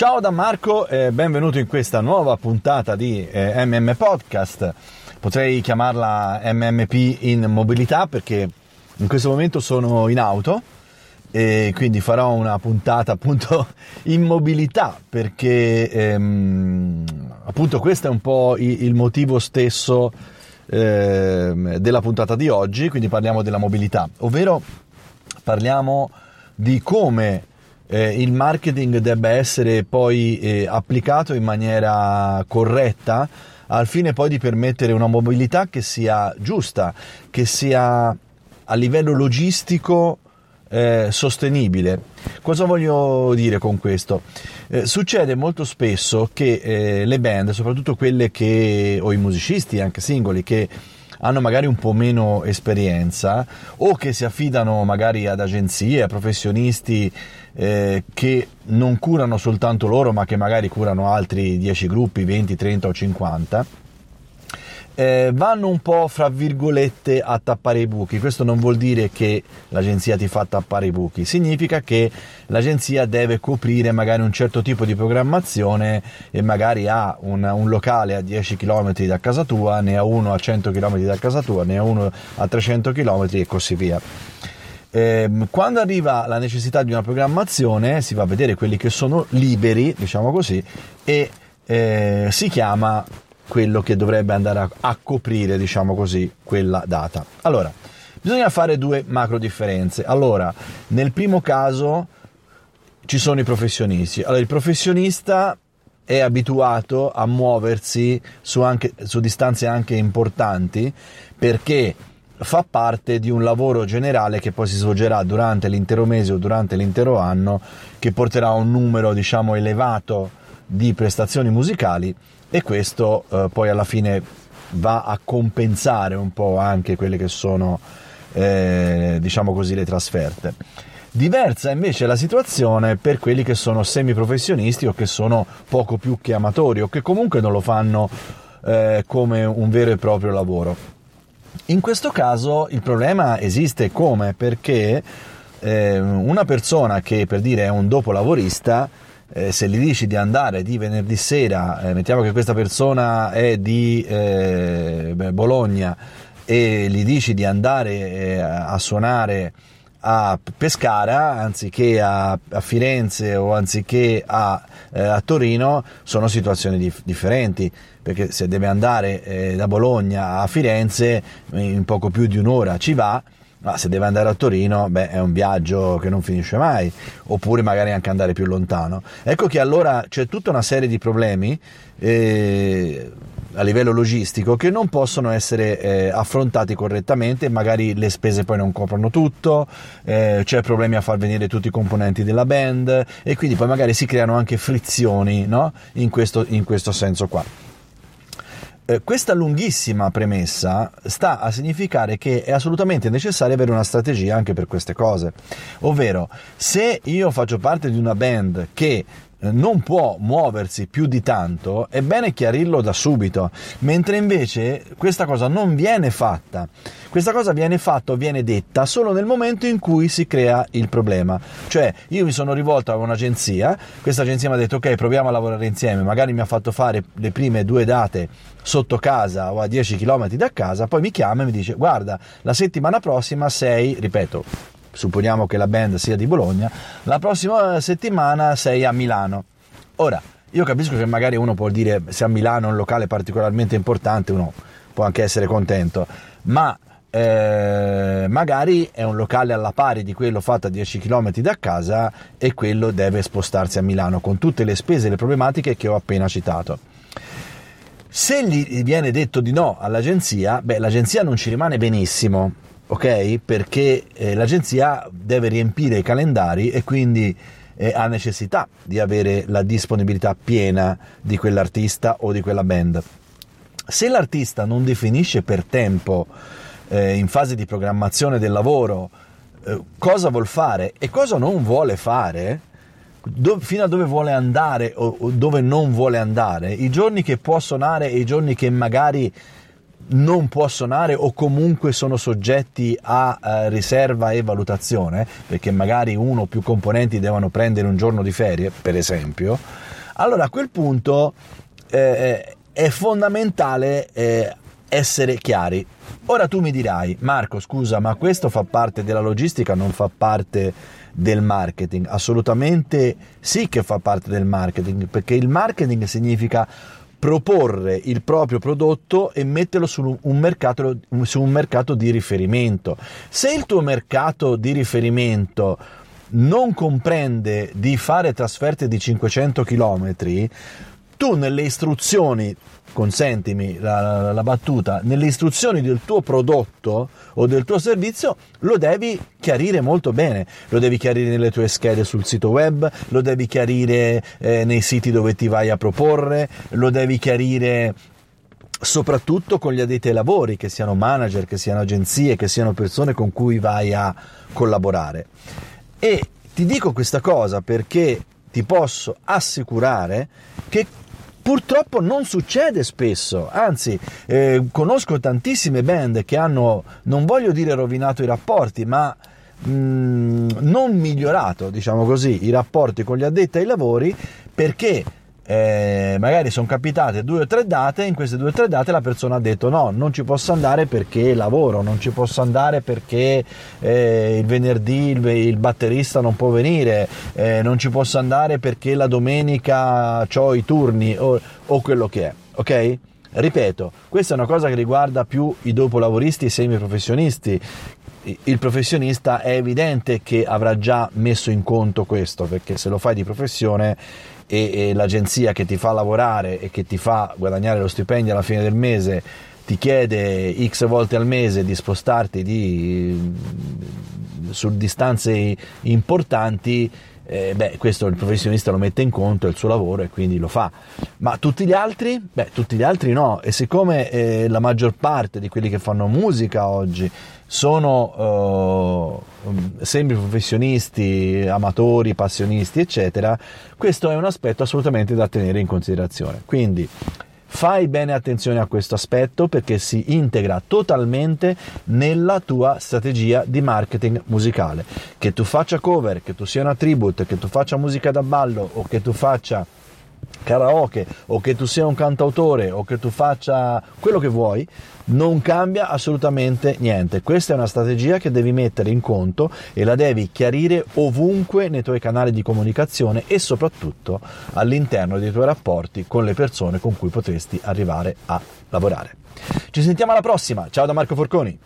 Ciao da Marco e benvenuto in questa nuova puntata di eh, MM Podcast. Potrei chiamarla MMP in mobilità perché in questo momento sono in auto e quindi farò una puntata appunto in mobilità perché ehm, appunto questo è un po' il, motivo stesso eh, della puntata di oggi, quindi parliamo della mobilità, ovvero parliamo di come eh, il marketing debba essere poi eh, applicato in maniera corretta al fine poi di permettere una mobilità che sia giusta, che sia a livello logistico eh, sostenibile. Cosa voglio dire con questo? Eh, succede molto spesso che eh, le band, soprattutto quelle che, o i musicisti anche singoli, che hanno magari un po' meno esperienza o che si affidano magari ad agenzie, a professionisti eh, che non curano soltanto loro ma che magari curano altri 10 gruppi, 20, 30 o 50 eh, vanno un po' fra virgolette a tappare i buchi. Questo non vuol dire che l'agenzia ti fa tappare i buchi, significa che l'agenzia deve coprire magari un certo tipo di programmazione e magari ha un, un locale a 10 km da casa tua, ne ha uno a 100 km da casa tua, ne ha uno a 300 km e così via. Eh, quando arriva la necessità di una programmazione si va a vedere quelli che sono liberi, diciamo così, e eh, si chiama quello che dovrebbe andare a, a coprire, diciamo così, quella data. Allora, bisogna fare due macro differenze. Allora, nel primo caso ci sono i professionisti. Allora, il professionista è abituato a muoversi su, anche, su distanze anche importanti perché fa parte di un lavoro generale che poi si svolgerà durante l'intero mese o durante l'intero anno che porterà a un numero diciamo elevato di prestazioni musicali e questo eh, poi alla fine va a compensare un po' anche quelle che sono eh, diciamo così le trasferte. Diversa invece la situazione per quelli che sono semiprofessionisti o che sono poco più che amatori o che comunque non lo fanno eh, come un vero e proprio lavoro. In questo caso il problema esiste come? Perché eh, una persona che per dire è un dopolavorista eh, se gli dici di andare di venerdì sera, eh, mettiamo che questa persona è di eh, Bologna e gli dici di andare eh, a suonare a Pescara anziché a, a Firenze o anziché a, eh, a, Torino sono situazioni dif- differenti. Perché se deve andare eh, da Bologna a Firenze in poco più di un'ora ci va ma se deve andare a Torino, beh, è un viaggio che non finisce mai, oppure magari anche andare più lontano. Ecco che allora c'è tutta una serie di problemi eh, a livello logistico che non possono essere eh, affrontati correttamente, magari le spese poi non coprono tutto, eh, c'è problemi a far venire tutti i componenti della band e quindi poi magari si creano anche frizioni no? in, questo, in questo senso qua. Eh, questa lunghissima premessa sta a significare che è assolutamente necessario avere una strategia anche per queste cose. Ovvero, se io faccio parte di una band che non può muoversi più di tanto, è bene chiarirlo da subito, mentre invece questa cosa non viene fatta. Questa cosa viene fatta o viene detta solo nel momento in cui si crea il problema. Cioè, io mi sono rivolto a un'agenzia, questa agenzia mi ha detto ok, proviamo a lavorare insieme, magari mi ha fatto fare le prime due date sotto casa o a 10 km da casa, poi mi chiama e mi dice guarda, la settimana prossima sei, ripeto, supponiamo che la band sia di Bologna, la prossima settimana sei a Milano. Ora, io capisco che magari uno può dire se a Milano è un locale particolarmente importante, uno può anche essere contento, ma eh, magari è un locale alla pari di quello fatto a 10 km da casa e quello deve spostarsi a Milano con tutte le spese e le problematiche che ho appena citato. Se gli viene detto di no all'agenzia, beh, l'agenzia non ci rimane benissimo, ok? Perché eh, l'agenzia deve riempire i calendari e quindi eh, ha necessità di avere la disponibilità piena di quell'artista o di quella band. Se l'artista non definisce per tempo eh, in fase di programmazione del lavoro eh, cosa vuol fare e cosa non vuole fare, do, fino a dove vuole andare o, o dove non vuole andare, i giorni che può suonare e i giorni che magari non può suonare o comunque sono soggetti a uh, riserva e valutazione, perché magari uno o più componenti devono prendere un giorno di ferie, per esempio, allora a quel punto eh, è fondamentale eh, essere chiari. Ora tu mi dirai, Marco, scusa, ma questo fa parte della logistica, non fa parte del marketing? Assolutamente sì che fa parte del marketing, perché il marketing significa proporre il proprio prodotto e metterlo su un, mercato, su un mercato di riferimento. Se il tuo mercato di riferimento non comprende di fare trasferte di 500 km, tu nelle istruzioni, consentimi la, la, la, battuta, nelle istruzioni del tuo prodotto o del tuo servizio lo devi chiarire molto bene, lo devi chiarire nelle tue schede sul sito web, lo devi chiarire eh, nei siti dove ti vai a proporre, lo devi chiarire soprattutto con gli addetti ai lavori, che siano manager, che siano agenzie, che siano persone con cui vai a collaborare. E ti dico questa cosa perché ti posso assicurare che Purtroppo non succede spesso, anzi eh, conosco tantissime band che hanno, non voglio dire rovinato i rapporti, ma mh, mm, non migliorato, diciamo così, i rapporti con gli addetti ai lavori perché eh, magari sono capitate due o tre date, in queste due o tre date la persona ha detto no, non ci posso andare perché lavoro, non ci posso andare perché eh, il venerdì il, il, batterista non può venire, eh, non ci posso andare perché la domenica ho i turni o, o quello che è, ok? Ripeto, questa è una cosa che riguarda più i dopolavoristi e i semiprofessionisti. Il professionista è evidente che avrà già messo in conto questo, perché se lo fai di professione e, e l'agenzia che ti fa lavorare e che ti fa guadagnare lo stipendio alla fine del mese ti chiede x volte al mese di spostarti di, su distanze importanti, eh, beh, questo il professionista lo mette in conto, è il suo lavoro e quindi lo fa. Ma tutti gli altri? Beh, tutti gli altri no. E siccome eh, la maggior parte di quelli che fanno musica oggi sono uh, semi professionisti, amatori, passionisti, eccetera, questo è un aspetto assolutamente da tenere in considerazione. Quindi fai bene attenzione a questo aspetto perché si integra totalmente nella tua strategia di marketing musicale. Che tu faccia cover, che tu sia una tribute, che tu faccia musica da ballo o che tu faccia karaoke o che tu sia un cantautore o che tu faccia quello che vuoi, non cambia assolutamente niente. Questa è una strategia che devi mettere in conto e la devi chiarire ovunque nei tuoi canali di comunicazione e soprattutto all'interno dei tuoi rapporti con le persone con cui potresti arrivare a lavorare. Ci sentiamo alla prossima. Ciao da Marco Forconi.